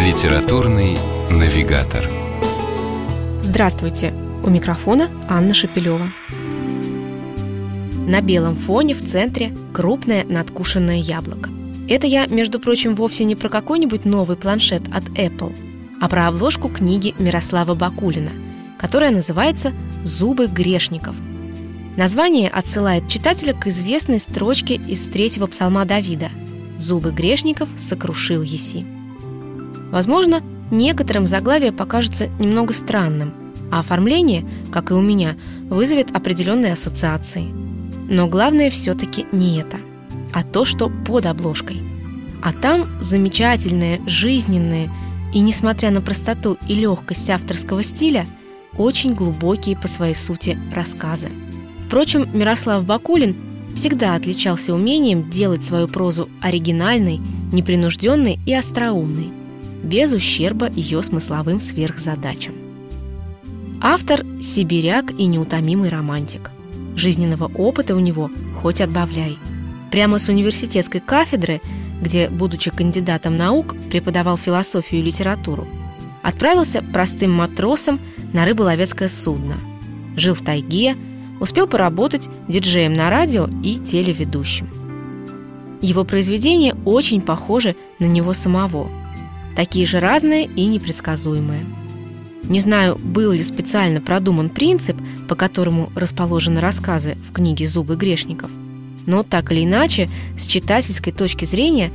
Литературный навигатор. Здравствуйте! У микрофона Анна Шапилева. На белом фоне в центре крупное надкушенное яблоко. Это я, между прочим, вовсе не про какой-нибудь новый планшет от Apple, а про обложку книги Мирослава Бакулина, которая называется «Зубы грешников». Название отсылает читателя к известной строчке из третьего псалма Давида «Зубы грешников сокрушил Еси». Возможно, некоторым заглавие покажется немного странным, а оформление, как и у меня, вызовет определенные ассоциации. Но главное все-таки не это, а то, что под обложкой. А там замечательные, жизненные и, несмотря на простоту и легкость авторского стиля, очень глубокие по своей сути рассказы. Впрочем, Мирослав Бакулин всегда отличался умением делать свою прозу оригинальной, непринужденной и остроумной без ущерба ее смысловым сверхзадачам. Автор – сибиряк и неутомимый романтик. Жизненного опыта у него хоть отбавляй. Прямо с университетской кафедры, где, будучи кандидатом наук, преподавал философию и литературу, отправился простым матросом на рыболовецкое судно. Жил в тайге, успел поработать диджеем на радио и телеведущим. Его произведения очень похожи на него самого – такие же разные и непредсказуемые. Не знаю, был ли специально продуман принцип, по которому расположены рассказы в книге «Зубы грешников», но так или иначе, с читательской точки зрения,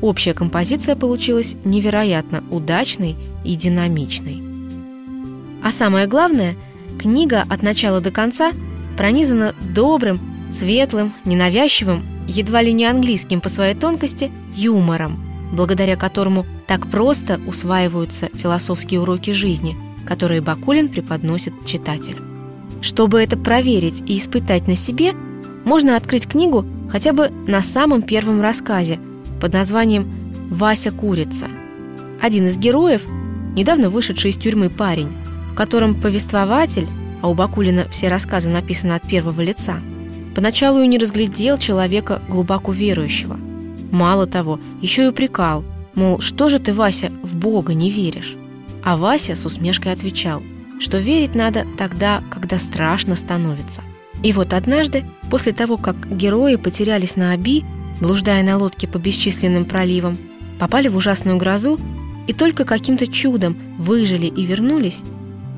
общая композиция получилась невероятно удачной и динамичной. А самое главное, книга от начала до конца пронизана добрым, светлым, ненавязчивым, едва ли не английским по своей тонкости, юмором, благодаря которому так просто усваиваются философские уроки жизни, которые Бакулин преподносит читателю. Чтобы это проверить и испытать на себе, можно открыть книгу хотя бы на самом первом рассказе под названием «Вася курица». Один из героев – недавно вышедший из тюрьмы парень, в котором повествователь, а у Бакулина все рассказы написаны от первого лица, поначалу и не разглядел человека глубоко верующего. Мало того, еще и упрекал – Мол, что же ты, Вася, в Бога не веришь? А Вася с усмешкой отвечал, что верить надо тогда, когда страшно становится. И вот однажды, после того, как герои потерялись на Оби, блуждая на лодке по бесчисленным проливам, попали в ужасную грозу и только каким-то чудом выжили и вернулись,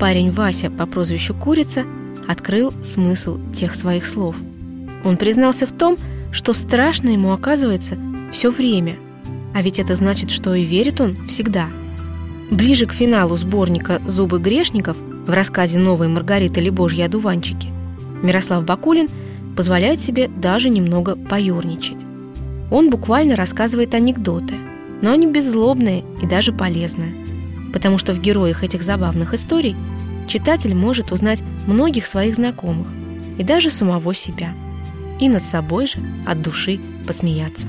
парень Вася по прозвищу Курица открыл смысл тех своих слов. Он признался в том, что страшно ему оказывается все время – а ведь это значит, что и верит он всегда. Ближе к финалу сборника «Зубы грешников» в рассказе «Новой Маргариты или Божьи одуванчики» Мирослав Бакулин позволяет себе даже немного поюрничать. Он буквально рассказывает анекдоты, но они беззлобные и даже полезные, потому что в героях этих забавных историй читатель может узнать многих своих знакомых и даже самого себя. И над собой же от души посмеяться.